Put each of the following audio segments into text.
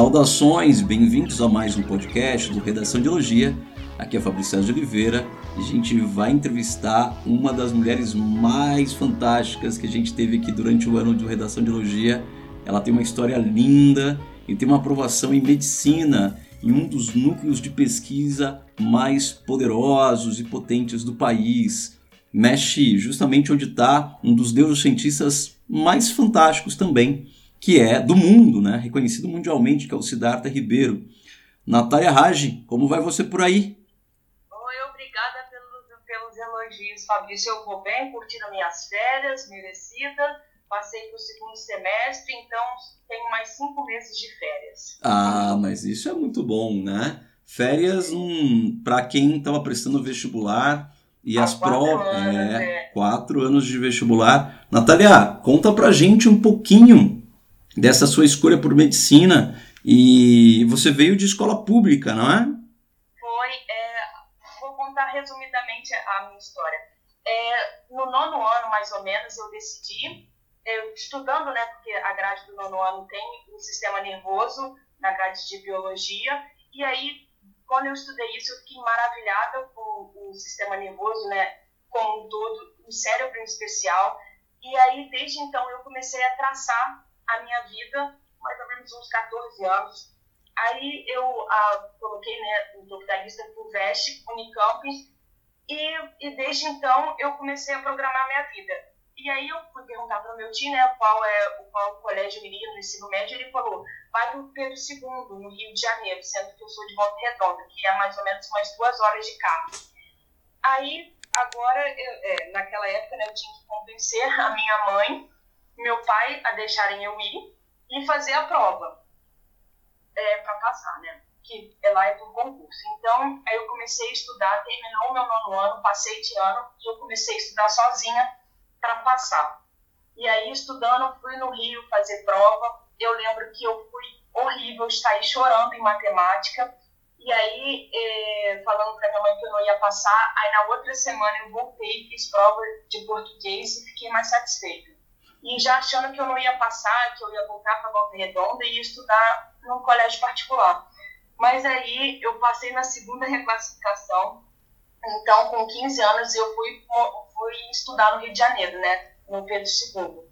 Saudações, bem-vindos a mais um podcast do Redação de Elogia. Aqui é Fabrício de Oliveira e a gente vai entrevistar uma das mulheres mais fantásticas que a gente teve aqui durante o ano de Redação de Elogia. Ela tem uma história linda e tem uma aprovação em medicina em um dos núcleos de pesquisa mais poderosos e potentes do país. Mexe justamente onde está um dos neurocientistas mais fantásticos também, que é do mundo, né? reconhecido mundialmente, que é o Siddhartha Ribeiro. Natália Raj, como vai você por aí? Oi, obrigada pelos, pelos elogios, Fabrício. Eu vou bem, curtindo minhas férias merecidas. Passei para o segundo semestre, então tenho mais cinco meses de férias. Ah, mas isso é muito bom, né? Férias um, para quem estava prestando vestibular e Há as provas. É, é, quatro anos de vestibular. Natália, conta pra gente um pouquinho dessa sua escolha por medicina e você veio de escola pública, não é? Foi. É, vou contar resumidamente a minha história. É, no nono ano, mais ou menos, eu decidi, eu, estudando, né, porque a grade do nono ano tem o um sistema nervoso na grade de biologia, e aí, quando eu estudei isso, eu fiquei maravilhada com o sistema nervoso, né, como um todo, o cérebro em especial, e aí, desde então, eu comecei a traçar a minha vida, mais ou menos uns 14 anos. Aí eu ah, coloquei né, o doutoralista por VEST, Unicamp, e, e desde então eu comecei a programar minha vida. E aí eu fui perguntar para o meu tio, né, qual é o qual colégio eu iria no ensino médio, ele falou, vai para o Pedro II, no Rio de Janeiro, sendo que eu sou de Volta Redonda, que é mais ou menos umas duas horas de carro. Aí, agora, eu, é, naquela época, né, eu tinha que convencer a minha mãe meu pai a deixarem eu ir e fazer a prova é, para passar, né? Que é lá é por concurso. Então, aí eu comecei a estudar, terminou o meu nono ano, passei de ano e eu comecei a estudar sozinha para passar. E aí, estudando, fui no Rio fazer prova. Eu lembro que eu fui horrível, estaí chorando em matemática. E aí, é, falando para minha mãe que eu não ia passar, aí na outra semana eu voltei, fiz prova de português e fiquei mais satisfeita e já achando que eu não ia passar, que eu ia voltar para Volta Redonda e estudar num colégio particular. Mas aí eu passei na segunda reclassificação, então com 15 anos eu fui, fui estudar no Rio de Janeiro, né, no Pedro II.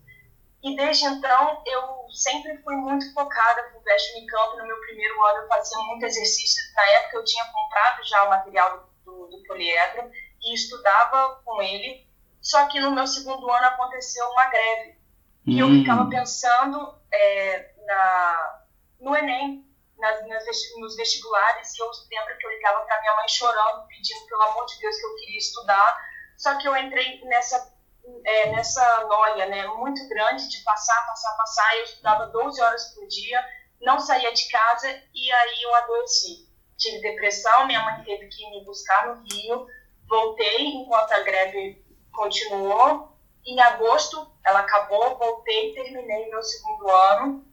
E desde então eu sempre fui muito focada no Veste Unicamp. No meu primeiro ano eu fazia muito exercício. Na época eu tinha comprado já o material do, do poliedro e estudava com ele. Só que no meu segundo ano aconteceu uma greve e eu ficava hum. pensando é, na, no Enem, nas, nas, nos vestibulares, e eu lembro que eu ligava para minha mãe chorando, pedindo pelo amor de Deus que eu queria estudar. Só que eu entrei nessa, é, nessa noia né, muito grande de passar, passar, passar. Eu estudava 12 horas por dia, não saía de casa e aí eu adoeci. Tive depressão, minha mãe teve que me buscar no Rio. Voltei enquanto a greve continuou em agosto, ela acabou, voltei, terminei meu segundo ano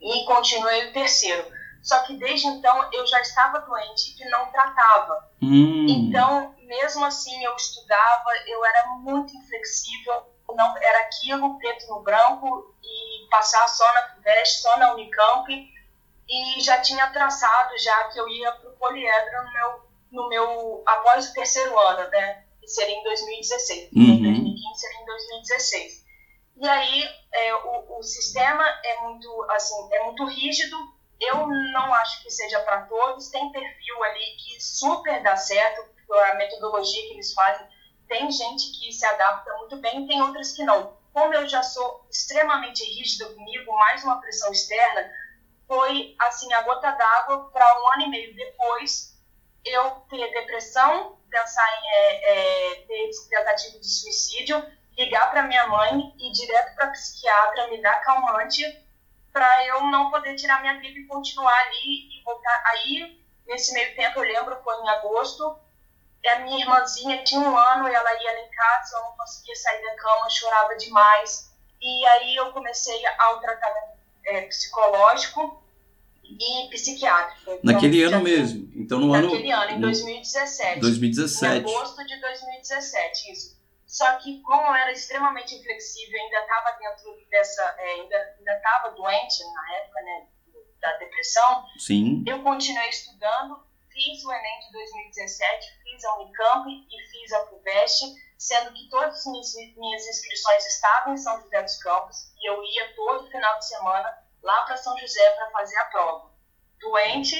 e continuei o terceiro. Só que desde então eu já estava doente e não tratava. Hum. Então, mesmo assim, eu estudava, eu era muito inflexível, não era aquilo, preto no branco, e passar só na FUVEST, só na Unicamp, e já tinha traçado já que eu ia para o poliedro no meu, no meu, após o terceiro ano, né? Seria em 2016. Uhum. Em 2015 seria em 2016. E aí é, o, o sistema é muito assim é muito rígido. Eu não acho que seja para todos. Tem perfil ali que super dá certo a metodologia que eles fazem. Tem gente que se adapta muito bem, tem outras que não. Como eu já sou extremamente rígida comigo, mais uma pressão externa, foi assim a gota d'água para um ano e meio depois eu ter depressão, pensar em é, é, ter tentativa de suicídio, ligar para minha mãe e ir direto para psiquiatra, me dar calmante para eu não poder tirar minha vida e continuar ali e voltar. Aí, nesse meio tempo, eu lembro, foi em agosto, a minha irmãzinha tinha um ano e ela ia lá em casa, eu não conseguia sair da cama, chorava demais. E aí eu comecei ao tratamento é, psicológico e psiquiátrico. Então, Naquele ano mesmo. Então no Naquele ano, ano, em 2017. 2017. Em agosto de 2017, isso. Só que como eu era extremamente inflexível, ainda estava dentro dessa, é, ainda ainda estava doente na época, né, da depressão, Sim. eu continuei estudando, fiz o Enem de 2017, fiz a Unicamp e fiz a FUVEST, sendo que todas as minhas, minhas inscrições estavam em São José dos Campos e eu ia todo final de semana lá para São José para fazer a prova. Doente,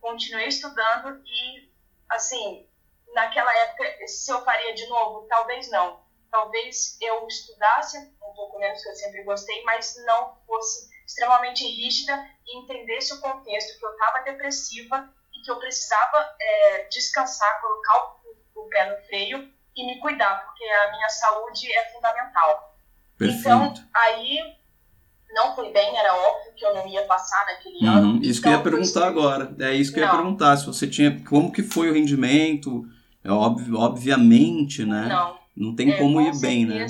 continuei estudando e, assim, naquela época, se eu faria de novo, talvez não. Talvez eu estudasse um pouco menos, que eu sempre gostei, mas não fosse extremamente rígida e entendesse o contexto, que eu estava depressiva e que eu precisava é, descansar, colocar o, o, pé no freio e me cuidar, porque a minha saúde é fundamental. Perfeito. Então, aí não foi bem, era óbvio que eu não ia passar naquele uhum. ano. Isso então, que eu ia então, perguntar agora. É isso que não. eu ia perguntar. Se você tinha. Como que foi o rendimento? É óbvio, obviamente, né? Não. Não tem é, como ir certeza, bem, né?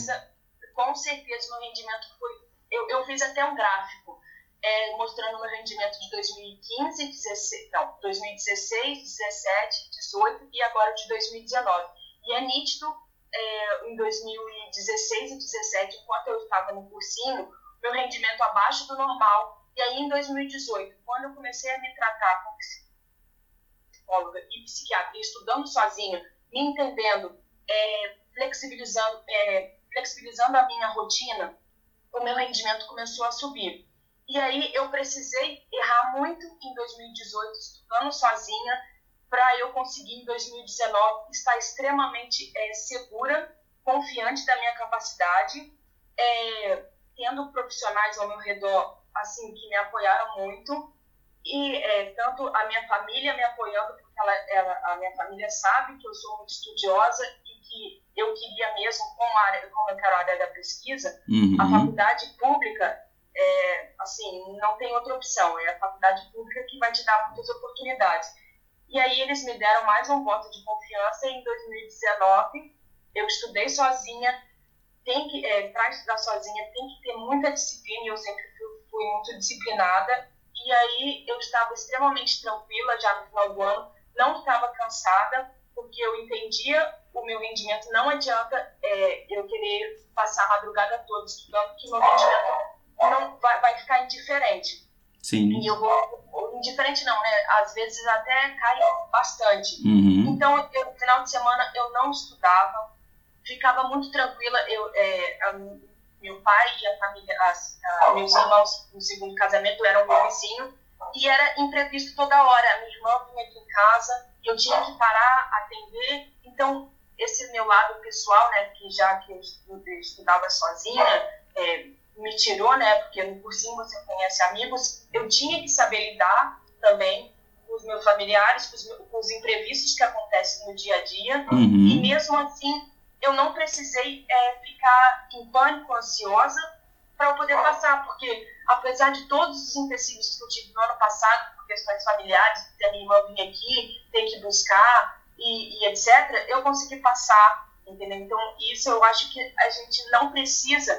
Com certeza meu rendimento foi. Eu, eu fiz até um gráfico é, mostrando meu rendimento de 2015, 16, não, 2016, 17, 18 e agora de 2019. E é nítido é, em 2016 e 2017, enquanto eu estava no cursinho, meu rendimento abaixo do normal. E aí em 2018, quando eu comecei a me tratar como psicóloga e psiquiatra, estudando sozinha, me entendendo, é, flexibilizando, é, flexibilizando a minha rotina, o meu rendimento começou a subir. E aí eu precisei errar muito em 2018, estudando sozinha, para eu conseguir em 2019 estar extremamente é, segura, confiante da minha capacidade, é, tendo profissionais ao meu redor assim que me apoiaram muito. E é, tanto a minha família me apoiando porque ela, ela, a minha família sabe que eu sou muito estudiosa e que eu queria mesmo como, área, como eu quero a área da pesquisa uhum. a faculdade pública é, assim não tem outra opção. É a faculdade pública que vai te dar muitas oportunidades. E aí eles me deram mais um voto de confiança em 2019 eu estudei sozinha tem que, é, para estudar sozinha, tem que ter muita disciplina, e eu sempre fui, muito disciplinada. E aí eu estava extremamente tranquila já no final do ano, não estava cansada, porque eu entendia o meu rendimento. Não adianta é, eu querer passar a madrugada toda estudando, que meu rendimento não vai, vai ficar indiferente. Sim. E eu vou, indiferente não, né? Às vezes até cai bastante. Uhum. Então, eu, no final de semana eu não estudava, ficava muito tranquila. Eu, é, a, meu pai e a família, as, a, meus irmãos no segundo casamento eram meu vizinho e era imprevisto toda hora. A minha irmã vinha aqui em casa eu tinha que parar, atender. Então, esse meu lado pessoal, né, que já que eu estudava sozinha, é, me tirou, né, porque no cursinho você conhece amigos, eu tinha que saber lidar também com os meus familiares, com os, com os imprevistos que acontecem no dia a dia, uhum. e mesmo assim eu não precisei é, ficar em pânico, ansiosa, para eu poder passar, porque apesar de todos os empecilhos que eu tive no ano passado, por questões familiares, ter minha irmã vir aqui, ter que buscar e, e, etc., eu consegui passar, entendeu? Então, isso eu acho que a gente não precisa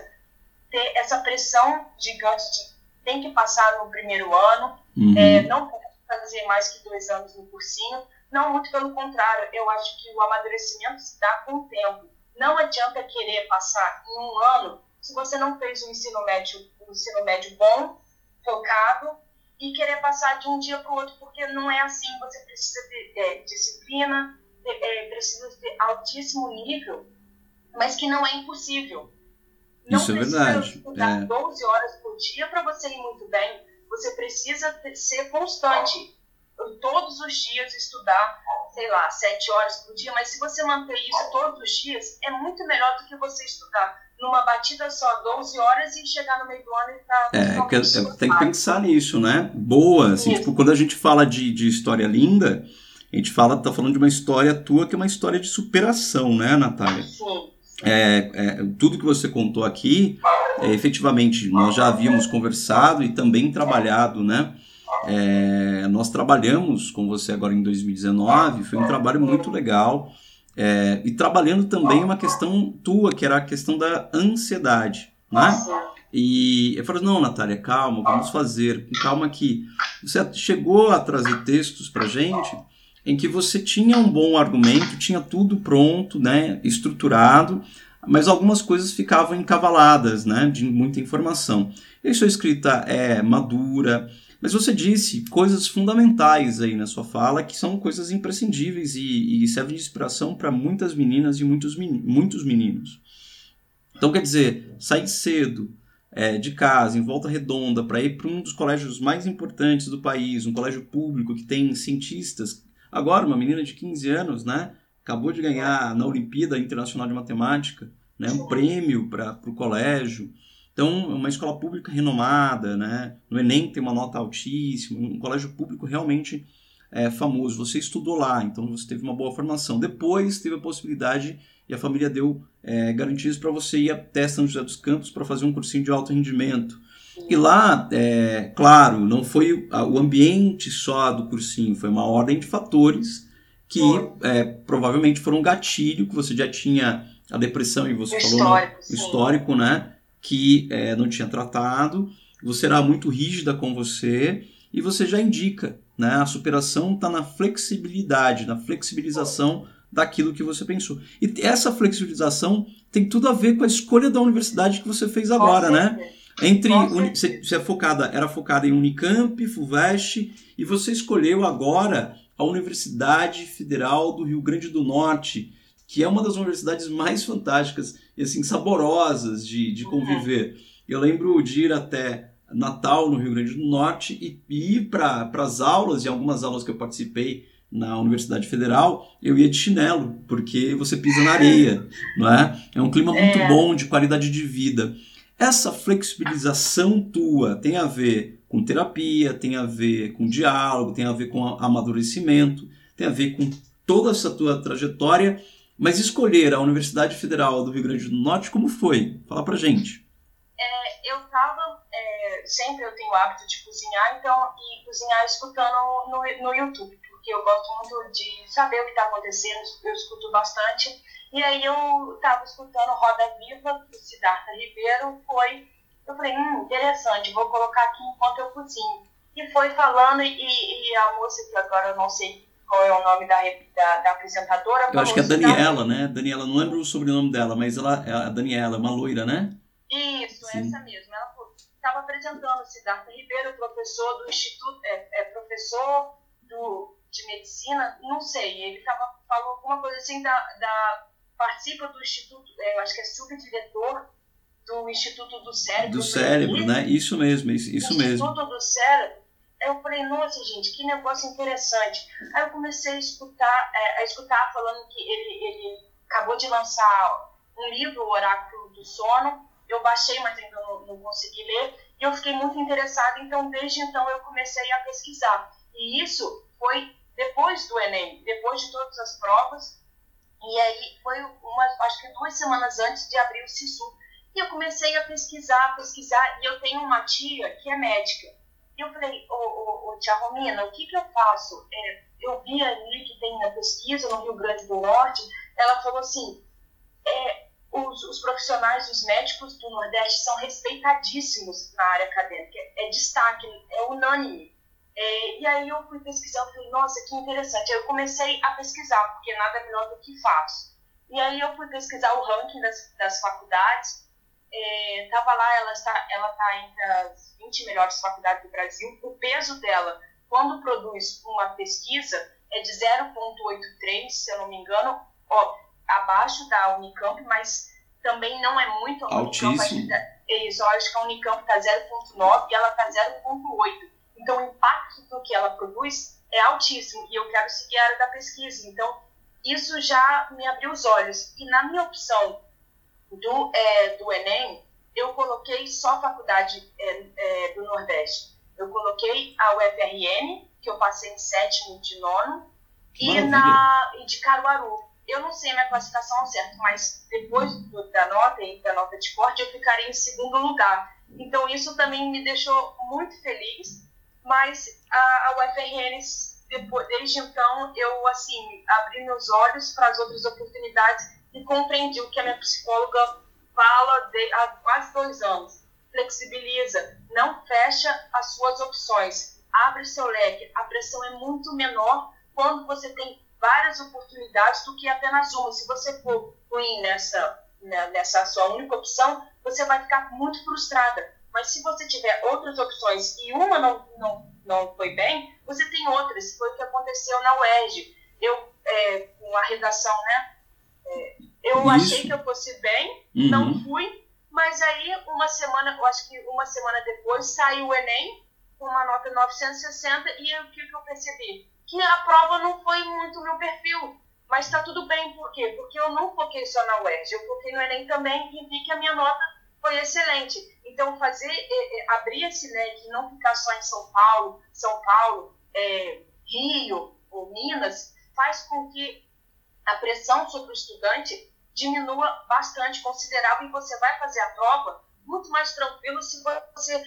ter essa pressão gigante de tem que passar no primeiro ano, uhum. é, não fazer mais que dois anos no cursinho. Não, muito pelo contrário, eu acho que o amadurecimento se dá com o tempo. Não adianta querer passar em um ano se você não fez um ensino médio, um ensino médio bom, focado, e querer passar de um dia para o outro, porque não é assim. Você precisa ter é, disciplina, é, precisa ter altíssimo nível, mas que não é impossível. Não Isso é verdade. estudar é. 12 horas por dia para você ir muito bem. Você precisa ser constante. Todos os dias estudar sei lá, sete horas por dia, mas se você manter isso todos os dias, é muito melhor do que você estudar numa batida só 12 horas e chegar no meio do ano e estar. Tá é, que, é, tem que pensar nisso, né? Boa, assim, tipo, quando a gente fala de, de história linda, a gente fala, tá falando de uma história tua que é uma história de superação, né, Natália? Sim. É, é, tudo que você contou aqui, é, efetivamente, nós já havíamos conversado e também trabalhado, né? É, nós trabalhamos com você agora em 2019, foi um trabalho muito legal. É, e trabalhando também uma questão tua, que era a questão da ansiedade, né? E eu falei, não, Natália, calma, vamos fazer, com calma aqui. Você chegou a trazer textos pra gente em que você tinha um bom argumento, tinha tudo pronto, né, estruturado, mas algumas coisas ficavam encavaladas, né, de muita informação. E sua escrita é madura, Mas você disse coisas fundamentais aí na sua fala, que são coisas imprescindíveis e, e servem de inspiração para muitas meninas e muitos, muitos meninos. Então, quer dizer, sair cedo é, de casa, em volta redonda, para ir para um dos colégios mais importantes do país, um colégio público que tem cientistas. Agora, uma menina de 15 anos, né? Acabou de ganhar na Olimpíada Internacional de Matemática né, um prêmio para o colégio. Então, uma escola pública renomada, né? No Enem tem uma nota altíssima, um colégio público realmente é, famoso. Você estudou lá, então você teve uma boa formação. Depois teve a possibilidade e a família deu é, garantias para você ir até São José dos Campos para fazer um cursinho de alto rendimento. E lá, é, claro, não foi o ambiente só do cursinho, foi uma ordem de fatores que é, provavelmente foram um gatilho que você já tinha a depressão e você o falou histórico, no, histórico, né? Que é, não tinha tratado, você era muito rígida com você e você já indica, né? A superação está na flexibilidade, na flexibilização daquilo que você pensou. E essa flexibilização tem tudo a ver com a escolha da universidade que você fez agora, né? Entre você, você é focada, era focada em Unicamp, Fuvest e você escolheu agora a Universidade Federal do Rio Grande do Norte, que é uma das universidades mais fantásticas e assim saborosas de, de conviver. Eu lembro de ir até Natal, no Rio Grande do Norte, e, e ir para as aulas, e algumas aulas que eu participei na Universidade Federal, eu ia de chinelo, porque você pisa na areia, não é? É um clima muito é. bom, de qualidade de vida. Essa flexibilização tua tem a ver com terapia, tem a ver com diálogo, tem a ver com amadurecimento, tem a ver com toda essa tua trajetória mas escolher a Universidade Federal do Rio Grande do Norte, como foi? Fala pra gente. É, eu tava, é, sempre eu tenho o hábito de cozinhar, então, e cozinhar escutando no, no YouTube, porque eu gosto muito de saber o que está acontecendo, eu escuto bastante. E aí eu tava escutando Roda Viva, do Siddhartha Ribeiro, foi, eu falei, hum, interessante, vou colocar aqui enquanto eu cozinho. E foi falando, e, e a moça que agora eu não sei qual é o nome da, da, da apresentadora. Eu acho que é Daniela, né? Daniela, não lembro o sobrenome dela, mas ela é a Daniela, uma loira, né? Isso, Sim. essa mesmo. Ela estava apresentando o Siddhartha Ribeiro, professor do Instituto, é, é professor do, de medicina, não sei, ele tava, falou alguma coisa assim da, da participa do Instituto, é, eu acho que é subdiretor do Instituto do Cérebro. Do Cérebro, né? Isso mesmo, isso, isso mesmo. Instituto do Cérebro eu falei, nossa, gente, que negócio interessante. Aí eu comecei a escutar, é, a escutar falando que ele, ele acabou de lançar um livro, O Oráculo do Sono. Eu baixei, mas ainda não, não consegui ler. E eu fiquei muito interessada, então desde então eu comecei a pesquisar. E isso foi depois do Enem, depois de todas as provas. E aí foi uma, acho que duas semanas antes de abrir o SISU. E eu comecei a pesquisar, pesquisar. E eu tenho uma tia que é médica. E eu falei, ô, ô, ô tia Romina, o que, que eu faço? É, eu vi ali que tem a pesquisa no Rio Grande do Norte, ela falou assim, é, os, os, profissionais, os médicos do Nordeste são respeitadíssimos na área acadêmica, é destaque, é unânime. É, e aí eu fui pesquisando, falei, nossa, que interessante. Aí eu comecei a pesquisar, porque nada melhor do que faço. E aí eu fui pesquisar o ranking das, das faculdades, estava é, lá, ela está, ela está entre as 20 melhores faculdades do Brasil. O peso dela, quando produz uma pesquisa, é de 0,83, se eu não me engano, ó, abaixo da Unicamp, mas também não é muito. Altíssimo. Tá, é isso, eu acho que a Unicamp está 0,9 e ela está 0,8. Então, o impacto do que ela produz é altíssimo e eu quero seguir a área da pesquisa. Então, isso já me abriu os olhos. E na minha opção do, é, do Enem, eu coloquei só a faculdade é, é, do Nordeste. Eu coloquei a UFRN, que eu passei em sétimo de nono, e, na, e de Caruaru. Eu não sei a minha classificação ao certo, mas depois do, da nota e da nota de corte, eu ficaria em segundo lugar. Então, isso também me deixou muito feliz, mas a, a UFRN, depois, desde então, eu, assim, abri meus olhos para as outras oportunidades e compreendi o que a minha psicóloga fala de, há quase dois anos. Flexibiliza, não fecha as suas opções, abre seu leque. A pressão é muito menor quando você tem várias oportunidades do que apenas uma. Se você for ruim nessa, né, nessa sua única opção, você vai ficar muito frustrada, Mas se você tiver outras opções e uma não, não, não foi bem, você tem outras. Foi o que aconteceu na UERJ. Eu, é, com a redação, né? É, eu Isso. achei que eu fosse bem, uhum. não fui, mas aí uma semana, eu acho que uma semana depois, saiu o Enem com uma nota 960 e o que, que eu percebi? Que a prova não foi muito meu perfil. Mas está tudo bem, por quê? Porque eu não foquei só na UERJ, eu foquei no Enem também e vi que a minha nota foi excelente. Então, fazer, é, é, abrir esse leque, não ficar só em São Paulo, São Paulo, é, Rio ou Minas, faz com que a pressão sobre o estudante diminua bastante, considerável, e você vai fazer a prova muito mais tranquilo se você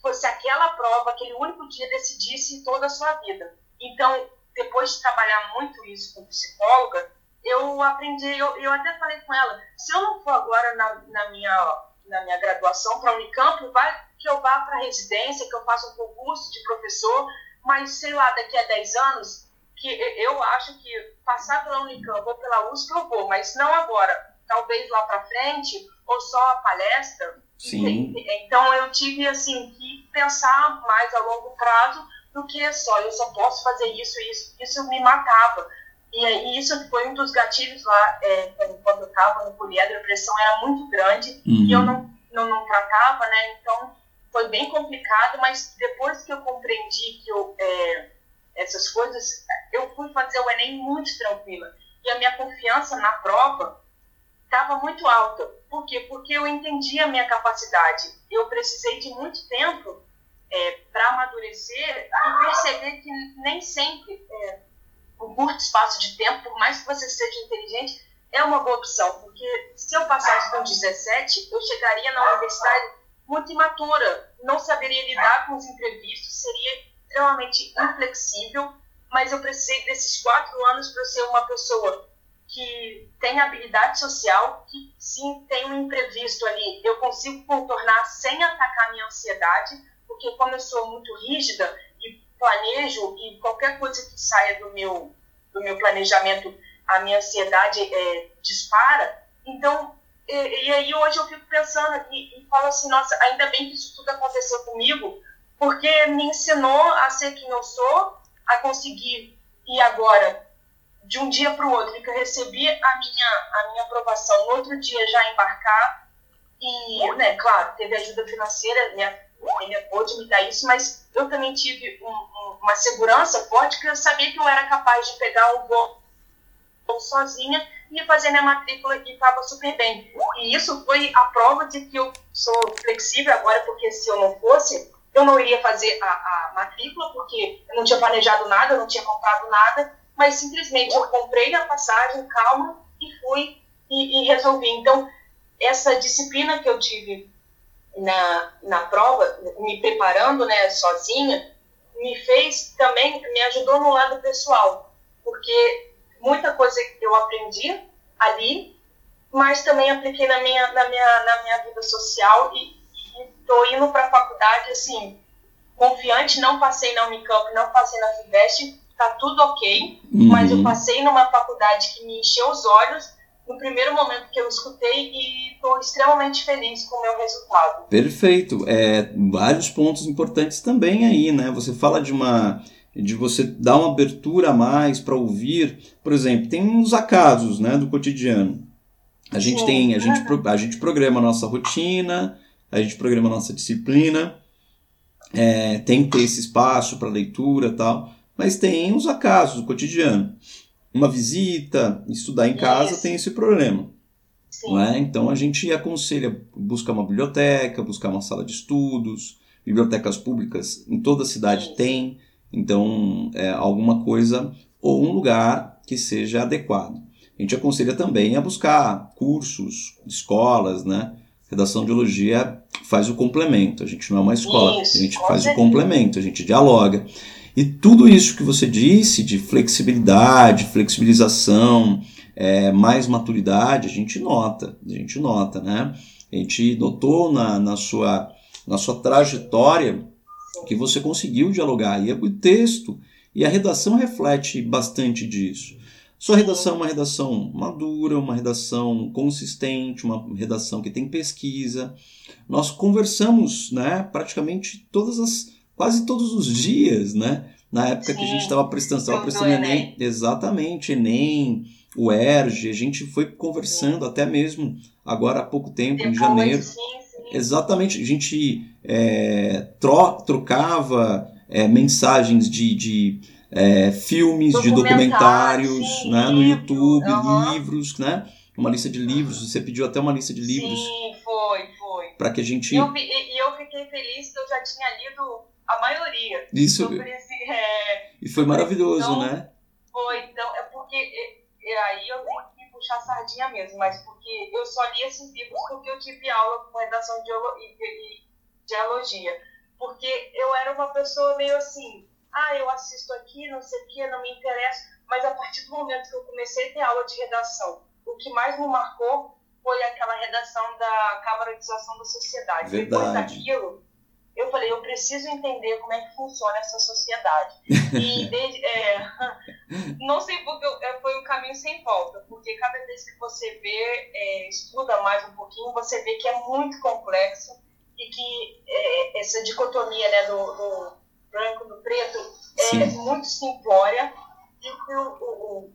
fosse aquela prova, aquele único dia decidisse toda a sua vida. Então, depois de trabalhar muito isso com psicóloga, eu aprendi, eu, eu até falei com ela, se eu não for agora na, na minha, na minha graduação para a Unicamp, vai que eu vá para a residência, que eu faça um concurso de professor, mas sei lá, daqui a 10 anos, que eu acho que passar pela Unicamp ou pela USP eu vou, mas não agora, talvez lá para frente, ou só a palestra. Sim. Então eu tive assim que pensar mais a longo prazo do que só eu só posso fazer isso isso isso me matava e, e isso foi um dos gatilhos lá é, quando eu estava no poliedro a pressão era muito grande uhum. e eu não, não não tratava né então foi bem complicado mas depois que eu compreendi que eu é, essas coisas eu fui fazer o Enem muito tranquila. E a minha confiança na prova estava muito alta. Por quê? Porque eu entendi a minha capacidade. Eu precisei de muito tempo é, para amadurecer e perceber que nem sempre é, um curto espaço de tempo, por mais que você seja inteligente, é uma boa opção. Porque se eu passasse com 17, eu chegaria na universidade muito imatura, não saberia lidar com os imprevistos, seria extremamente inflexível, mas eu precisei desses quatro anos para ser uma pessoa que tem habilidade social, que sim tem um imprevisto ali, eu consigo contornar sem atacar minha ansiedade, porque como eu sou muito rígida e planejo e qualquer coisa que saia do meu do meu planejamento a minha ansiedade é, dispara. Então e, e, aí hoje eu fico pensando e, e falo assim nossa ainda bem que isso tudo aconteceu comigo porque me ensinou a ser quem eu sou a conseguir e agora de um dia para o outro. Que eu recebi a minha a minha aprovação no outro dia já embarcar. E né claro teve ajuda financeira minha ele pôde me dar isso, mas eu também tive um, um, uma segurança forte que eu sabia que eu era capaz de pegar o voo sozinha e fazer minha matrícula e estava super bem. E isso foi a prova de que eu sou flexível agora, porque se eu não fosse, eu não iria fazer a, a matrícula, porque eu não tinha planejado nada, eu não tinha comprado nada, mas simplesmente eu comprei a passagem, calma, e fui e, e resolvi. Então, essa disciplina que eu tive na, na prova, me preparando né, sozinha, me fez também, me ajudou no lado pessoal, porque muita coisa eu aprendi ali, mas também apliquei na minha, na minha, na minha vida social e estou indo para a faculdade assim, confiante, não passei na Unicamp, não passei na FIVEST, tá tudo ok, uhum. mas eu passei numa faculdade que me encheu os olhos no primeiro momento que eu escutei e estou extremamente feliz com o meu resultado. Perfeito. É, vários pontos importantes também aí, né? Você fala de uma de você dar uma abertura a mais para ouvir, por exemplo, tem uns acasos, né, do cotidiano. A gente Sim. tem, a gente, a gente programa a nossa rotina, a gente programa a nossa disciplina, é, tem que ter esse espaço para leitura tal, mas tem uns acasos do cotidiano uma visita, estudar em casa tem esse problema. É? Então a gente aconselha buscar uma biblioteca, buscar uma sala de estudos, bibliotecas públicas em toda a cidade tem, então é, alguma coisa ou um lugar que seja adequado. A gente aconselha também a buscar cursos, escolas, né? Redação de Biologia faz o complemento, a gente não é uma escola, Isso, a gente faz certeza. o complemento, a gente dialoga. E tudo isso que você disse de flexibilidade, flexibilização, é, mais maturidade, a gente nota, a gente nota, né? A gente notou na, na, sua, na sua trajetória que você conseguiu dialogar. E o texto e a redação reflete bastante disso. Sua redação é uma redação madura, uma redação consistente, uma redação que tem pesquisa. Nós conversamos, né, praticamente todas as, quase todos os dias, né? Na época Sim. que a gente estava prestando, estava prestando Enem. Enem. Exatamente, Enem, o ERG, a gente foi conversando sim. até mesmo agora há pouco tempo, Depois, em janeiro. Sim. Exatamente, a gente é, tro trocava é, mensagens de, de é, filmes, de documentários sim, né, no YouTube, uhum. livros, né? Uma lista de livros, você pediu até uma lista de livros. Sim, foi, foi. Para que a gente. E eu, eu fiquei feliz que eu já tinha lido a maioria. Isso. Esse, é... E foi maravilhoso, então, né? Foi, então, é porque. E, e aí eu tenho que puxar sardinha mesmo, mas porque eu só li esses livros porque eu tive aula com redação de, de geologia. Porque eu era uma pessoa meio assim ah, eu assisto aqui, não sei o que, não me interessa. Mas a partir do momento que eu comecei a ter aula de redação, o que mais me marcou foi aquela redação da Camaratização da Sociedade. Verdade. Depois daquilo, eu falei, eu preciso entender como é que funciona essa sociedade. E desde, é, não sei porque é, foi um caminho sem volta, porque cada vez que você vê, é, estuda mais um pouquinho, você vê que é muito complexo e que é, essa dicotomia né, do, do branco no preto é Sim. muito simplória e que o, o,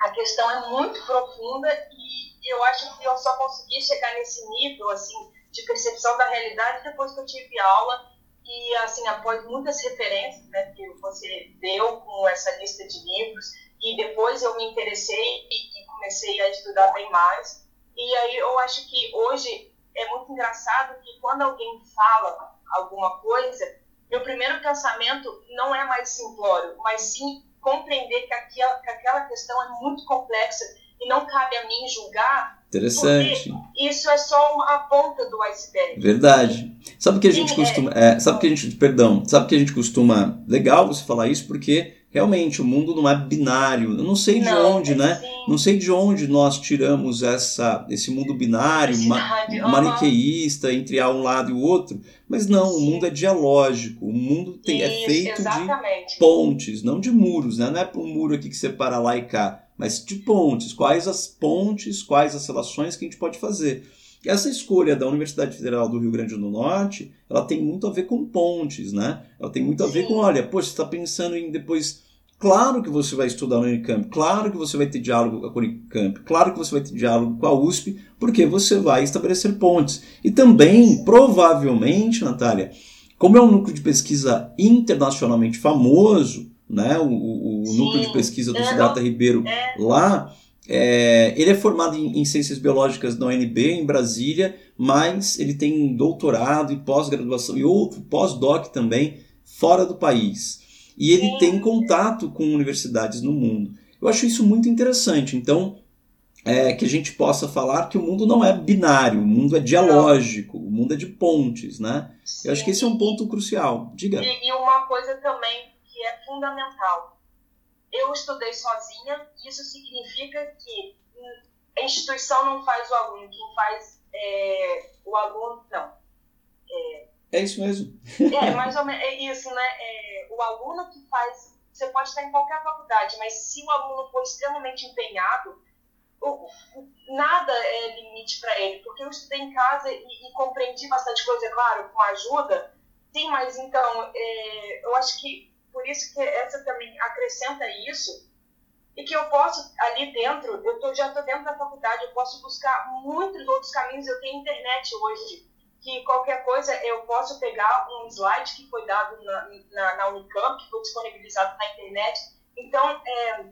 a questão é muito profunda e eu acho que eu só consegui chegar nesse nível assim de percepção da realidade depois que eu tive aula e assim após muitas referências né, que você deu com essa lista de livros e depois eu me interessei e, e comecei a estudar bem mais e aí eu acho que hoje é muito engraçado que quando alguém fala alguma coisa meu primeiro pensamento não é mais simplório, mas sim compreender que aquela, que aquela questão é muito complexa e não cabe a mim julgar. Interessante. Isso é só uma ponta do iceberg. Verdade. Sabe que a gente sim, costuma. É, é, sabe que a gente. Perdão. Sabe que a gente costuma. Legal você falar isso porque realmente o mundo não é binário. Eu não sei de não, onde, né? Sim. Não sei de onde nós tiramos essa, esse mundo binário, ma maniqueísta, entre um lado e o outro. Mas não, sim. o mundo é dialógico. O mundo tem, é Isso, é feito exatamente. de pontes, não de muros, né? Não é um muro aqui que separa lá e cá, mas de pontes. Quais as pontes, quais as relações que a gente pode fazer. Essa escolha da Universidade Federal do Rio Grande do Norte, ela tem muito a ver com pontes, né? Ela tem muito a ver com, olha, poxa, você está pensando em depois Claro que você vai estudar no Unicamp, claro que você vai ter diálogo com a Unicamp, claro que você vai ter diálogo com a USP, porque você vai estabelecer pontes. E também, provavelmente, Natália, como é um núcleo de pesquisa internacionalmente famoso, né, o, o, o núcleo de pesquisa do Siddhartha Ribeiro é. lá, é, ele é formado em, em, ciências biológicas na UNB, em Brasília, mas ele tem doutorado e pós-graduação e outro pós-doc também fora do país. E ele Sim. tem contato com universidades no mundo. Eu acho isso muito interessante. Então, é, que a gente possa falar que o mundo não é binário, o mundo é dialógico, o mundo é de pontes, né? Sim. Eu acho que esse é um ponto crucial. Diga. E, e uma coisa também que é fundamental eu estudei sozinha, isso significa que a instituição não faz o aluno, quem faz é, o aluno, não. É, é isso mesmo. é, mais ou menos, é isso, né? É, o aluno que faz, você pode estar em qualquer faculdade, mas se o aluno for extremamente empenhado, o, nada é limite para ele, porque eu estudei em casa e, e, compreendi bastante coisa, é claro, com ajuda, sim, mas então, é, eu acho que por isso que essa também acrescenta isso, e que eu posso, ali dentro, eu tô, já estou dentro da faculdade, eu posso buscar muitos outros caminhos, eu tenho internet hoje, que qualquer coisa eu posso pegar um slide que foi dado na, na, na Unicamp, que foi disponibilizado na internet, então é,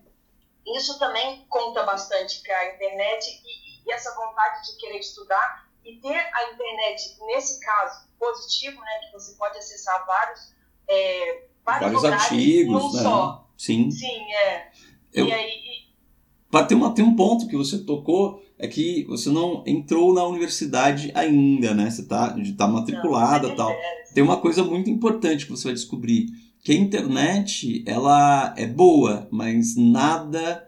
isso também conta bastante para a internet e, e essa vontade de querer estudar e ter a internet, nesse caso, positivo, né, que você pode acessar vários é, vários, artigos, né? Só. Sim. Sim, é. Eu, e aí. Tem, uma, tem um ponto que você tocou, é que você não entrou na universidade ainda, né? Você está tá matriculada e tal. Tem uma coisa muito importante que você vai descobrir, que a internet, ela é boa, mas nada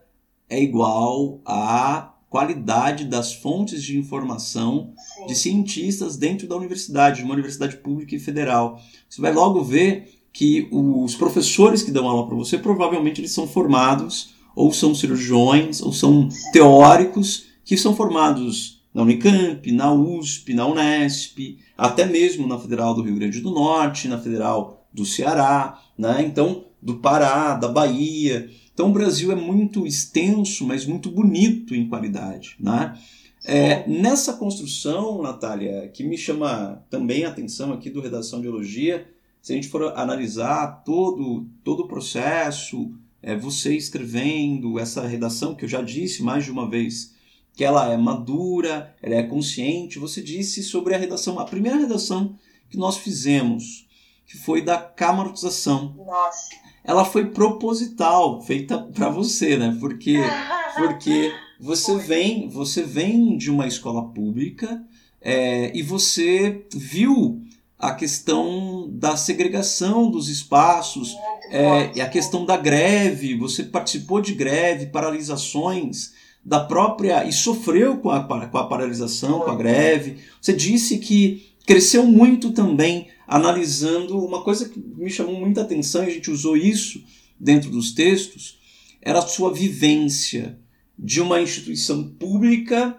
é igual à qualidade das fontes de informação Sim. de cientistas dentro da universidade, de uma universidade pública e federal. Você vai logo ver que os professores que dão aula para você provavelmente eles são formados ou são cirurgiões, ou são teóricos que são formados na Unicamp, na USP, na Unesp, até mesmo na Federal do Rio Grande do Norte, na Federal do Ceará, né? então do Pará, da Bahia. Então o Brasil é muito extenso, mas muito bonito em qualidade. Né? É, nessa construção, Natália, que me chama também a atenção aqui do Redação de Biologia, se a gente for analisar todo, todo o processo, é, você escrevendo essa redação, que eu já disse mais de uma vez, que ela é madura, ela é consciente, você disse sobre a redação, a primeira redação que nós fizemos, que foi da camarização. Nossa. Ela foi proposital, feita para você, né? Porque, porque você vem, você vem de uma escola pública é, e você viu a questão da segregação dos espaços, é, e a questão da greve, você participou de greve, paralisações da própria. e sofreu com a, com a paralisação, com a greve. Você disse que cresceu muito também analisando uma coisa que me chamou muita atenção, e a gente usou isso dentro dos textos, era a sua vivência de uma instituição pública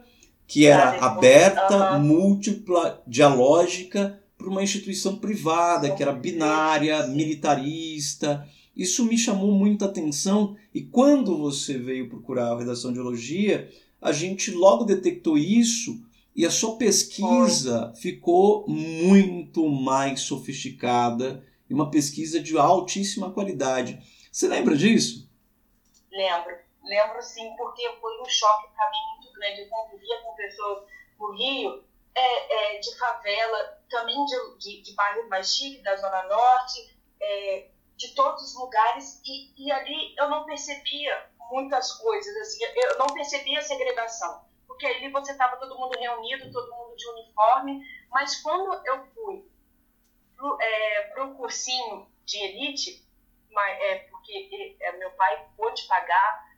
que era aberta, múltipla, dialógica, para uma instituição privada, que era binária, militarista. Isso me chamou muita atenção e quando você veio procurar a redação de biologia, a gente logo detectou isso e a sua pesquisa ficou muito mais sofisticada e uma pesquisa de altíssima qualidade. Você lembra disso? Lembro, lembro sim, porque foi um choque para mim muito grande. Eu convivia com pessoas no Rio é, é, de favela, também de, de, de bairros mais chiques, da Zona Norte, é, de todos os lugares, e, e ali eu não percebia muitas coisas, assim, eu não percebia a segregação, porque ali você estava todo mundo reunido, todo mundo de uniforme, mas quando eu fui para o é, cursinho de elite, mas, é, porque é, meu pai pôde pagar,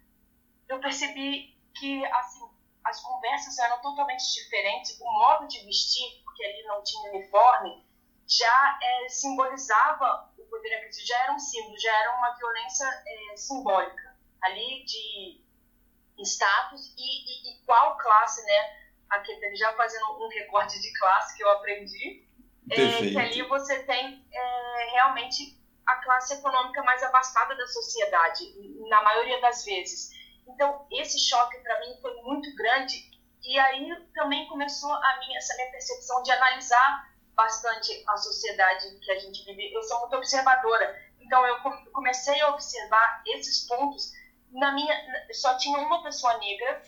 eu percebi que assim as conversas eram totalmente diferentes, o modo de vestir, porque ali não tinha uniforme, já é, simbolizava o poder aquisitivo, já era um símbolo, já era uma violência é, simbólica ali de status e, e, e, qual classe, né? Aqui, já fazendo um recorte de classe que eu aprendi, é, que ali você tem é, realmente a classe econômica mais abastada da sociedade, na maioria das vezes. Então, esse choque para mim foi muito grande e aí também começou a minha, essa minha percepção de analisar bastante a sociedade que a gente vive. Eu sou muito observadora, então eu comecei a observar esses pontos. Na minha, só tinha uma pessoa negra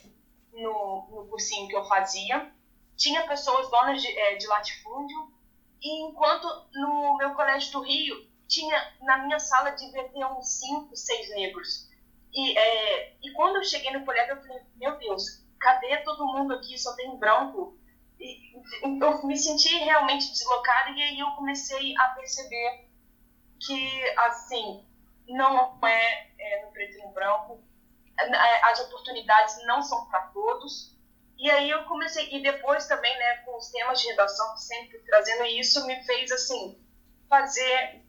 no, no cursinho que eu fazia, tinha pessoas donas de, é, de latifúndio, e enquanto no meu colégio do Rio tinha na minha sala devia ter uns cinco, seis negros. E, é, e quando eu cheguei no colégio, eu falei, meu Deus, cadê todo mundo aqui? Só tem branco. E, eu me senti realmente deslocada e aí eu comecei a perceber que, assim, não é, é no preto e no branco, é, as oportunidades não são para todos. E aí eu comecei, e depois também, né, com os temas de redação, sempre trazendo isso, me fez, assim, fazer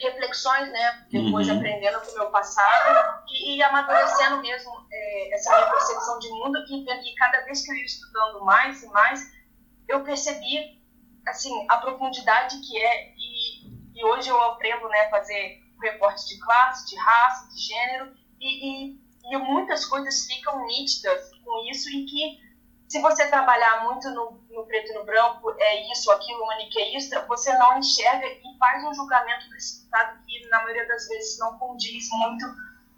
reflexões, né? Depois uhum. aprendendo com o meu passado e, e amadurecendo mesmo é, essa minha percepção de mundo. E, e, cada vez que eu ia estudando mais e mais, eu percebi, assim, a profundidade que é. E, e hoje eu aprendo, né, fazer recorte de classe, de raça, de gênero. E, e, e muitas coisas ficam nítidas com isso e que se você trabalhar muito no, no, preto e no branco, é isso, aquilo, maniqueísta, você não enxerga e faz um julgamento precipitado que, na maioria das vezes, não condiz muito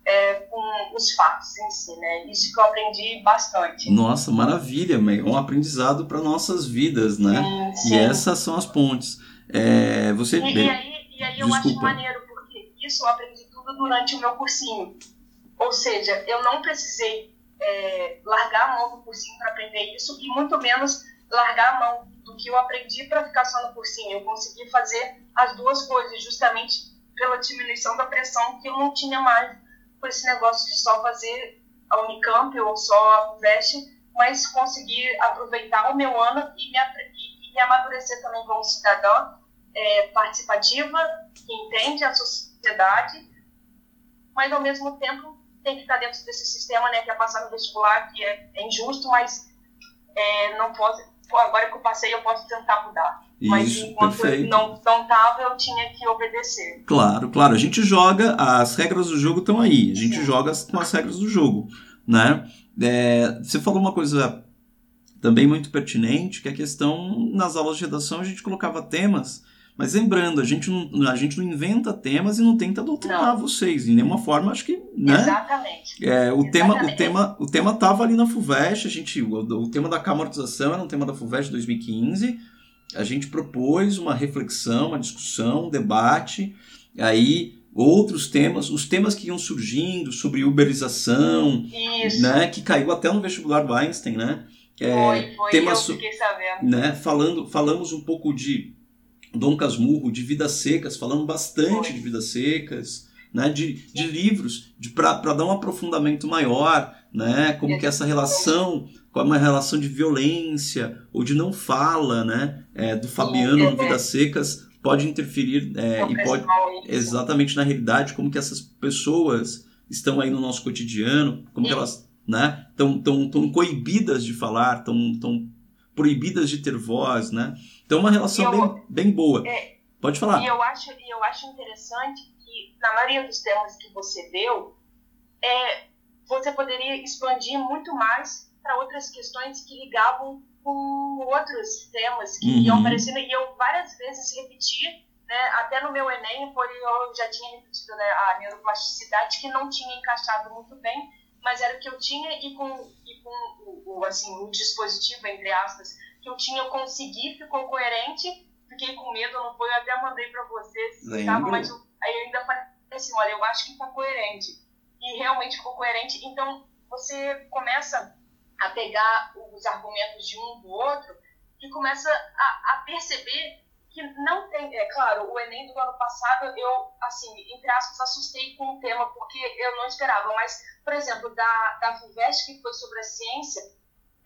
é, com os fatos em si, né? Isso que eu aprendi bastante. Nossa, maravilha, é um aprendizado para nossas vidas, né? Sim, sim. E essas são as pontes. É, você... E, e, aí, e aí eu acho maneiro, porque isso eu aprendi tudo durante o meu cursinho. Ou seja, eu não precisei é, largar a mão do cursinho para aprender isso e muito menos largar a mão do que eu aprendi para ficar só no cursinho. Eu consegui fazer as duas coisas justamente pela diminuição da pressão que eu não tinha mais por esse negócio de só fazer a Unicamp ou só a UVEST, mas conseguir aproveitar o meu ano e me, e, e me amadurecer também como cidadã é, participativa, que entende a sociedade, mas ao mesmo tempo tem que estar dentro desse sistema, né, que é passar no vestibular, que é, é injusto, mas é, não posso, agora que eu passei, eu posso tentar mudar. Mas Isso, enquanto perfeito. não não tava, eu tinha que obedecer. Claro, claro. A gente joga, as regras do jogo estão aí. A gente Sim. joga com as regras do jogo, né? É, você falou uma coisa também muito pertinente, que é a questão, nas aulas de redação, a gente colocava temas, mas lembrando, a gente não, a gente não inventa temas e não tenta doutrinar Não. vocês, de nenhuma forma, acho que, né? Exatamente. É, o, tema, o, Exatamente. tema, o tema tava ali na FUVEST, a gente, o, o tema da camortização era um tema da FUVEST 2015, a gente propôs uma reflexão, uma discussão, um debate, aí outros temas, os temas que iam surgindo sobre uberização, Isso. né, que caiu até no vestibular do Einstein, né, é, foi, foi, tema eu fiquei sabendo. né, falando, falamos um pouco de Dom Casmurro, de vidas secas, falamos bastante de vidas secas, né, de, de livros, de para dar um aprofundamento maior, né, como que essa relação, como uma relação de violência ou de não fala, né, é, do Fabiano no é. Vidas Secas pode interferir é, e pode exatamente na realidade como que essas pessoas estão aí no nosso cotidiano, como que elas, né, estão tão, tão coibidas de falar, estão tão proibidas de ter voz, né? Então uma relação eu- bem, bem boa. É. Pode falar. E eu acho, eu acho interessante que, na maioria dos temas que você deu, é, você poderia expandir muito mais para outras questões que ligavam com outros temas que Uhum. iam aparecendo. E eu várias vezes repeti, né, até no meu Enem, por eu já tinha repetido né, a neuroplasticidade, que não tinha encaixado muito bem, mas era o que eu tinha e com, e com o, o, assim, o dispositivo, entre aspas, que eu tinha, eu consegui, ficou coerente fiquei com medo, não foi, eu até mandei pra vocês, tava, mas eu, aí eu ainda falei assim, olha, eu acho que tá coerente. E realmente ficou coerente, então você começa a pegar os argumentos de um do outro e começa a, a perceber que não tem, é claro, o Enem do ano passado, eu, assim, entre aspas, assustei com o tema, porque eu não esperava, mas, por exemplo, da, da FUVEST, que foi sobre a ciência,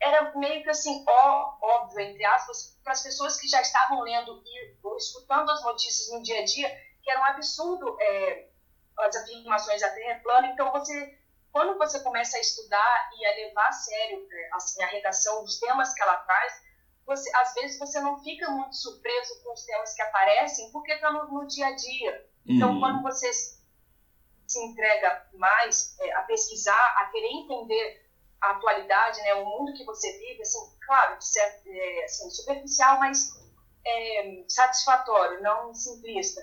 era meio que assim, ó, óbvio, entre aspas, para as pessoas que já estavam lendo e ou escutando as notícias no dia a dia, que era um absurdo é, as afirmações da Terra plana. Então, você, quando você começa a estudar e a levar a sério é, assim, a redação dos temas que ela traz, você, às vezes você não fica muito surpreso com os temas que aparecem, porque está no, no dia a dia. Então, Uhum. quando você se entrega mais é, a pesquisar, a querer entender a atualidade, né, o mundo que você vive, assim, claro, certo, é, assim, superficial, mas é, satisfatório, não simplista.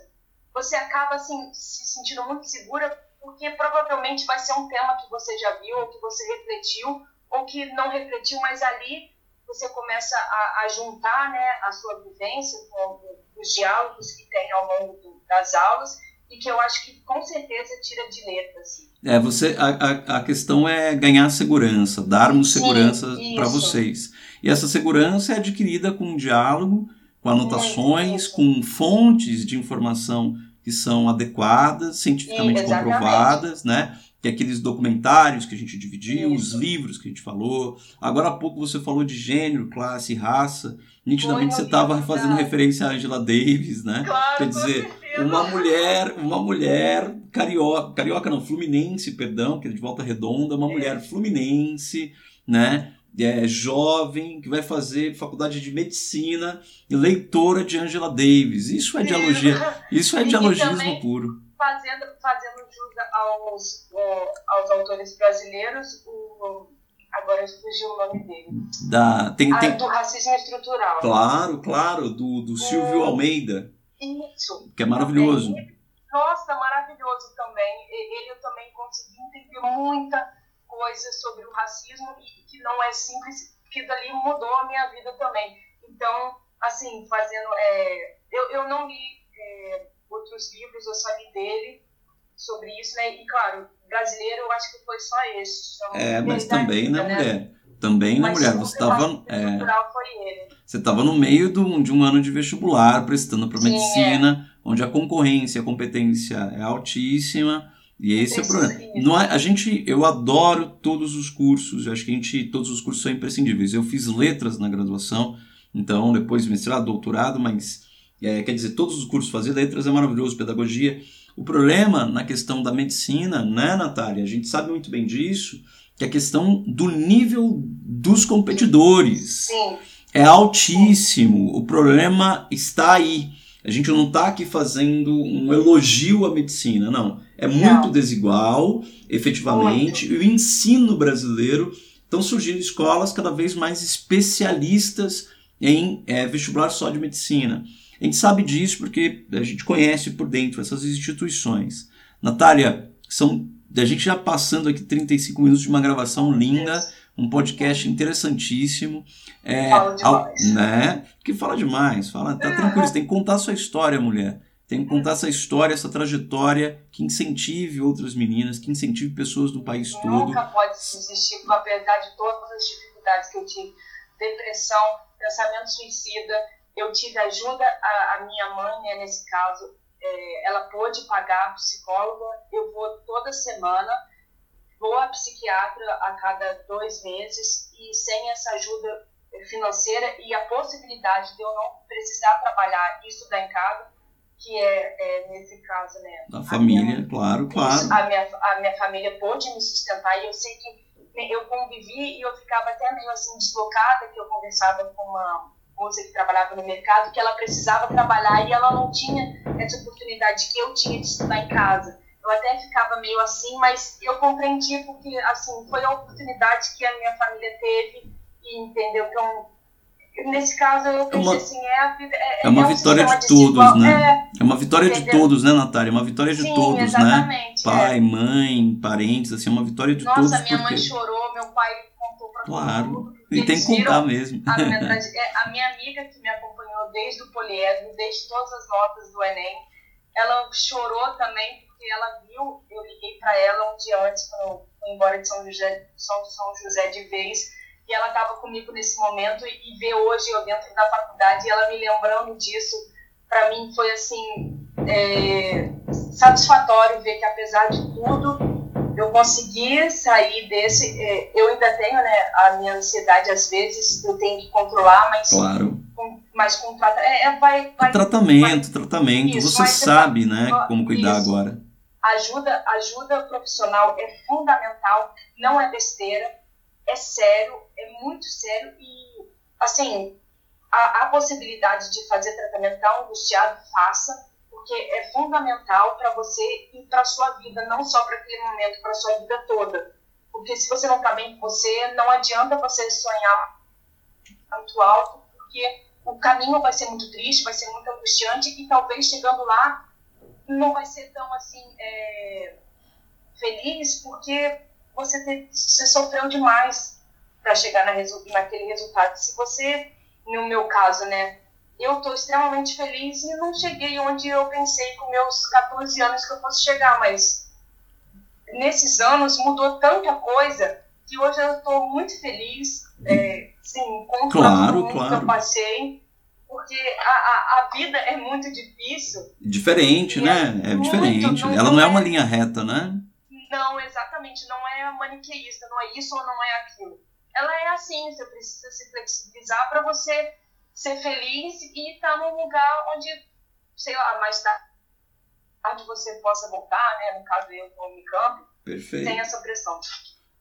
Você acaba assim se sentindo muito segura, porque provavelmente vai ser um tema que você já viu, ou que você refletiu, ou que não refletiu, mas ali você começa a, a juntar, né, a sua vivência com os diálogos que tem ao longo do, das aulas e que eu acho que com certeza tira de letra. Assim. É, você, a, a, a questão é ganhar segurança, darmos Sim, segurança para vocês. E essa segurança é adquirida com diálogo, com anotações, com fontes de informação que são adequadas, cientificamente Sim, comprovadas, né? Que é aqueles documentários que a gente dividiu, os Isso. livros que a gente falou. Agora há pouco você falou de gênero, classe, raça. Nitidamente Foi, você estava fazendo verdade. referência a Angela Davis, né? Claro, Quer dizer, uma mulher, uma mulher carioca, carioca não, fluminense, perdão, que é de Volta Redonda, uma É. mulher fluminense, né? É, jovem, que vai fazer faculdade de medicina e leitora de Angela Davis. Isso é dialogia, isso é dialogismo puro. Fazendo, fazendo jus aos, ó, aos autores brasileiros, o, agora fugiu o nome dele. Da, tem, Ah, tem, do racismo estrutural. claro, claro, do, do Silvio É. Almeida, Isso. que é maravilhoso. Também. Nossa, maravilhoso também. Ele eu também consegui entender muita coisa sobre o racismo e que não é simples, que dali mudou a minha vida também. Então, assim, fazendo. é, eu, eu não li é, outros livros, eu só li dele sobre isso, né? E claro, brasileiro eu acho que foi só esse. chama É, mas também na Líquida, né? mulher. Também na Mas mulher. Você estava é. Você estava no meio do- de um ano de vestibular, prestando para Sim, medicina, onde a concorrência, a competência é altíssima. E esse é o problema. Não é- a gente, eu adoro todos os cursos. Eu acho que a gente, todos os cursos são imprescindíveis. Eu fiz letras na graduação, então depois mestrado, doutorado, mas é, quer dizer, todos os cursos fazer letras é maravilhoso, pedagogia. O problema na questão da medicina, né, Natália? A gente sabe muito bem disso, que é a questão do nível dos competidores Sim. é altíssimo. O problema está aí. A gente não está aqui fazendo um elogio à medicina, não. É muito Não. desigual, efetivamente. E o ensino brasileiro estão surgindo escolas cada vez mais especialistas em é, vestibular só de medicina. A gente sabe disso porque a gente conhece por dentro essas instituições. Natália, são a gente já passando aqui 35 minutos de uma gravação linda, um podcast interessantíssimo. É, Fala demais. né? Que fala demais, fala, tá tranquilo, você tem que contar a sua história, mulher. Tem que contar essa história, essa trajetória que incentive outras meninas, que incentive pessoas do país todo. Nunca pode desistir, apesar de todas as dificuldades que eu tive. Depressão, pensamento suicida. Eu tive ajuda, a, a minha mãe, né, nesse caso, é, ela pôde pagar a psicóloga. Eu vou toda semana, vou à psiquiatra a cada dois meses e sem essa ajuda financeira e a possibilidade de eu não precisar trabalhar e estudar em casa, que é, é nesse caso, né? Da a família, minha- claro, claro. isso, a, minha, a minha família pôde me sustentar e eu sei que né, eu convivi e eu ficava até meio assim deslocada, que eu conversava com uma moça que trabalhava no mercado, que ela precisava trabalhar e ela não tinha essa oportunidade que eu tinha de estudar em casa. Eu até ficava meio assim, mas eu compreendi porque assim foi a oportunidade que a minha família teve e entendeu que eu, nesse caso eu pensei uma- assim é a vida é, é uma um vitória de todos, né? É, É uma vitória de Entendeu? todos, né, Natália? É uma vitória de sim, todos, né? é. Pai, mãe, parentes, assim, é uma vitória de todos. Nossa, minha mãe porque... chorou, meu pai contou pra Claro. todo mundo. E tem que contar mesmo. A é, a minha amiga que me acompanhou desde o poliedro, desde todas as notas do Enem, ela chorou também porque ela viu, eu liguei para ela um dia antes, quando eu fui embora de São José, São, São José de vez, e ela estava comigo nesse momento, e, e ver hoje eu dentro da faculdade, e ela me lembrando disso, para mim foi assim, é, satisfatório ver que apesar de tudo, eu consegui sair desse. é, Eu ainda tenho né, a minha ansiedade, às vezes eu tenho que controlar, mas Claro. com, mas com é, é, vai, vai, Tratamento, tratamento. Isso, Você sabe, né, como cuidar isso. agora. ajuda, ajuda profissional é fundamental, não é besteira, é sério, é muito sério e, assim, a, a possibilidade de fazer tratamento tá angustiado, faça, porque é fundamental para você e para sua vida, não só para aquele momento, para sua vida toda. Porque se você não está bem com você, não adianta você sonhar muito alto, porque o caminho vai ser muito triste, vai ser muito angustiante e talvez chegando lá não vai ser tão assim é, feliz porque você, te- você sofreu demais para chegar na naquele resultado. Se você, no meu caso, né, eu estou extremamente feliz e não cheguei onde eu pensei com meus 14 anos que eu fosse chegar, mas nesses anos mudou tanta coisa que hoje eu estou muito feliz, é, sim, com Claro, todo mundo que claro. eu passei, porque a, a, a vida é muito difícil Diferente, né? é É muito, diferente. não- Ela não é não uma é- linha reta, né? Não, exatamente, não é maniqueísta, não é isso ou não é aquilo. Ela é assim, você precisa se flexibilizar para você ser feliz e estar num lugar onde, sei lá, mais tarde você possa voltar, né? No caso eu no Unicamp, Perfeito. sem essa pressão.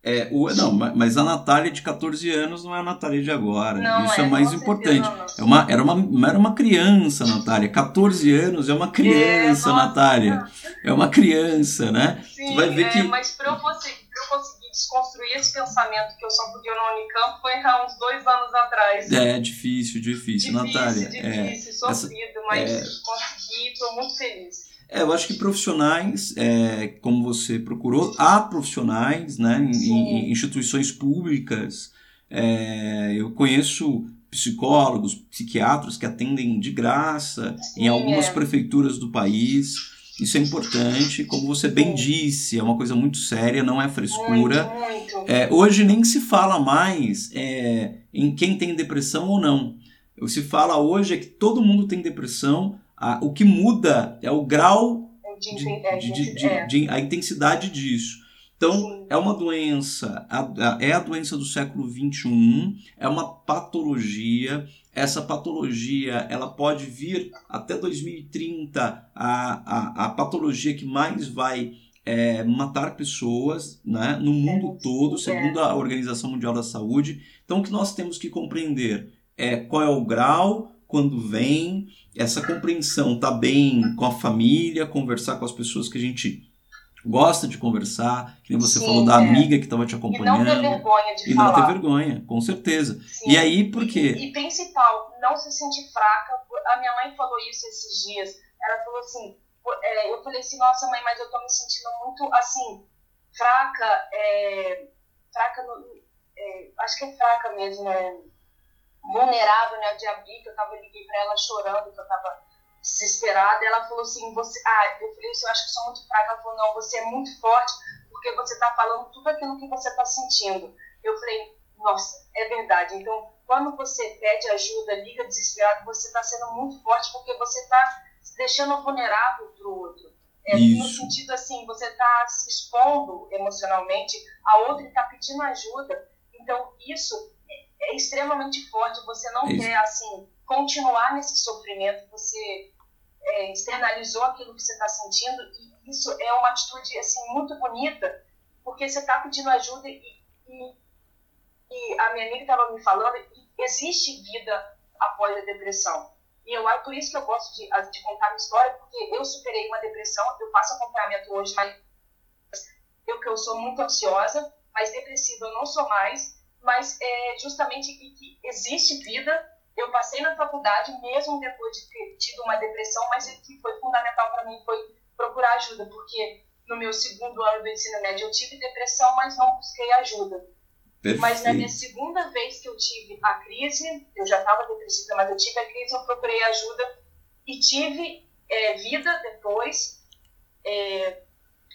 É, o, não, ma- mas a Natália de 14 anos não é a Natália de agora. Não Isso é, é, mais importante. É uma, era, uma, era uma criança, Natália. 14 anos é uma criança, É. Natália. É uma criança, né? Sim, vai ver é, que- mas para eu, conseguir- pra eu conseguir desconstruir esse pensamento que eu só podia no Unicamp foi há uns dois anos atrás. É difícil, difícil, difícil, Natália. É, difícil, sofrido, mas consegui, estou muito feliz. É, eu acho que profissionais, é, como você procurou, há profissionais né, em, em instituições públicas. É, eu conheço psicólogos, psiquiatras que atendem de graça em Sim, algumas é. prefeituras do país. Isso é importante, como você bem Sim. disse, é uma coisa muito séria, não é frescura. Muito, muito. É, hoje nem se fala mais é, em quem tem depressão ou não. O que se fala hoje é que todo mundo tem depressão. a- o que muda é o grau de, de, é, de- de- de- é. de- a intensidade disso. Então, é uma doença, é a doença do século XXI, é uma patologia. Essa patologia ela pode vir até 2030 a, a, a patologia que mais vai é, matar pessoas né, no mundo todo, segundo a Organização Mundial da Saúde. Então, o que nós temos que compreender é qual é o grau, quando vem, essa compreensão tá bem com a família, conversar com as pessoas que a gente gosta de conversar, que nem você Sim, falou da é. amiga que estava te acompanhando. E não ter vergonha de e falar. E não ter vergonha, com certeza. Sim. E aí, por quê? E, e, principal, não se sentir fraca. A minha mãe falou isso esses dias. Ela falou assim, é, eu falei assim, nossa mãe, mas eu tô me sentindo muito, assim, fraca, é, fraca, no, é, acho que é fraca mesmo, né? vulnerável, né, de abrir, que eu tava, liguei para ela chorando, que eu tava desesperada, ela falou assim, você, ah, eu falei assim, eu acho que sou muito fraca, ela falou, não, você é muito forte, porque você tá falando tudo aquilo que você tá sentindo. Eu falei, nossa, é verdade, então, quando você pede ajuda, liga desesperado, você tá sendo muito forte, porque você tá deixando vulnerável pro outro. É, no sentido assim, você está se expondo emocionalmente, a outra está pedindo ajuda. Então, isso é extremamente forte. Você não Isso. quer, assim, continuar nesse sofrimento. Você é, externalizou aquilo que você está sentindo e isso é uma atitude, assim, muito bonita, porque você está pedindo ajuda e, e, e, a minha amiga estava me falando existe vida após a depressão. E eu, por isso que eu gosto de, de contar minha história, porque eu superei uma depressão, eu faço acompanhamento hoje, mas eu que eu sou muito ansiosa, mas depressiva eu não sou mais, mas é justamente que, que existe vida. Eu passei na faculdade, mesmo depois de ter tido uma depressão, mas o que foi fundamental para mim foi procurar ajuda, porque no meu segundo ano do ensino médio eu tive depressão, mas não busquei ajuda. Perfeito. Mas na minha segunda vez que eu tive a crise, eu já estava depressiva, mas eu tive a crise, eu procurei ajuda e tive é, vida depois, é,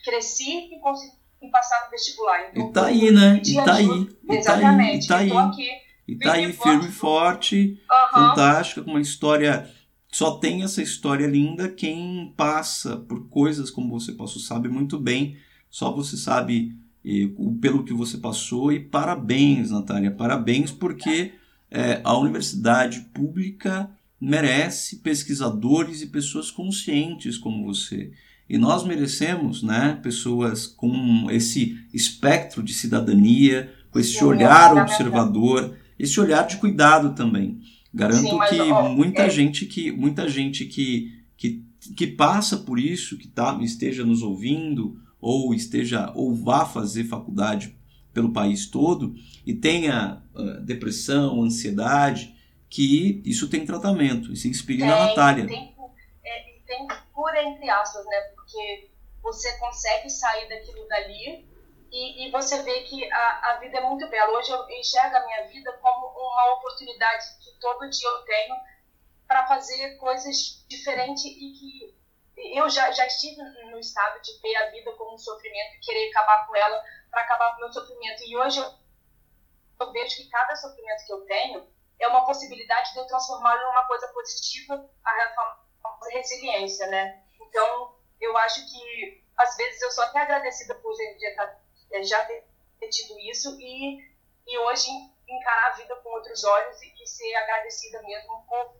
cresci e consegui passar no vestibular. Então, e tá aí, né? E tá aí. Exatamente. E tá aí. E tá aí. E tá aí, firme e forte, uhum. fantástica, com uma história. Só tem essa história linda quem passa por coisas como você passou, sabe muito bem. Só você sabe e, pelo que você passou. E parabéns, Natália, parabéns, porque é, a universidade pública merece pesquisadores e pessoas conscientes como você. E nós merecemos né, pessoas com esse espectro de cidadania, com esse olhar observador, esse olhar de cuidado também. Garanto Sim, mas, que ó, muita é... gente que muita gente que, que, que passa por isso, que tá, esteja nos ouvindo ou esteja ou vá fazer faculdade pelo país todo e tenha uh, depressão, ansiedade, que isso tem tratamento. E se inspire tem, na Natália. Tem, é, tem cura entre aspas, né? porque você consegue sair daquilo dali e, e você vê que a, a vida é muito bela. Hoje eu enxergo a minha vida como uma oportunidade que todo dia eu tenho para fazer coisas diferentes e que eu já, já estive no estado de ver a vida como um sofrimento e querer acabar com ela para acabar com o meu sofrimento. E hoje eu, eu vejo que cada sofrimento que eu tenho é uma possibilidade de eu transformar em uma coisa positiva, a, a resiliência, né? Então, eu acho que às vezes eu sou até agradecida por já ter tido isso e, e hoje encarar a vida com outros olhos e, e ser agradecida mesmo por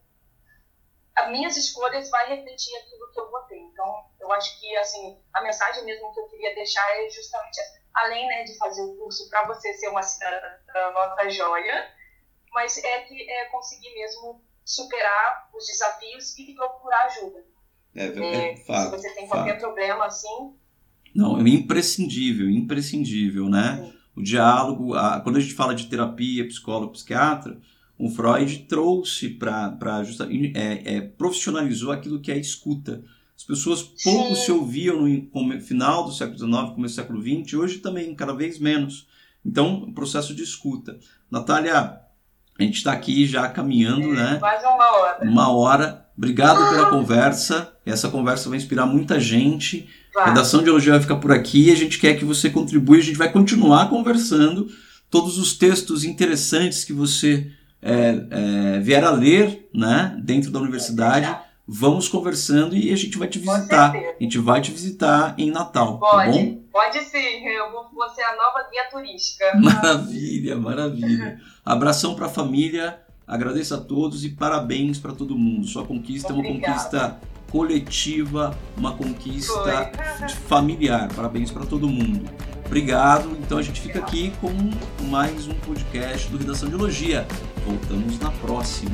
as minhas escolhas vai refletir aquilo que eu votei. Então, eu acho que assim a mensagem mesmo que eu queria deixar é justamente além né, de fazer o curso para você ser uma cidadã nota joia, mas é que é conseguir mesmo superar os desafios e procurar ajuda. É, é, é se você tem qualquer fato. problema assim. Não, é imprescindível, imprescindível, né? Sim. O diálogo, a, quando a gente fala de terapia, psicólogo, psiquiatra, o Freud trouxe para é, é, profissionalizou aquilo que é a escuta. As pessoas pouco Sim. se ouviam no final do século XIX, começo do século XX, hoje também cada vez menos. Então, processo de escuta. Natália, a gente está aqui já caminhando, né? Quase uma hora. Uma hora. Obrigado pela conversa. Essa conversa vai inspirar muita gente. A redação de Elogia vai ficar por aqui. A gente quer que você contribua. A gente vai continuar conversando. Todos os textos interessantes que você é, é, vier a ler né, dentro da universidade vamos conversando e a gente vai te visitar. A gente vai te visitar em Natal, tá pode, tá bom? Pode sim, eu vou ser a nova guia turística. Maravilha, maravilha. Abração para a família, agradeço a todos e parabéns para todo mundo. Sua conquista Obrigada. é uma conquista coletiva, uma conquista familiar. Parabéns para todo mundo. Obrigado. Então a gente fica aqui com mais um podcast do Redação de Elogia. Voltamos na próxima.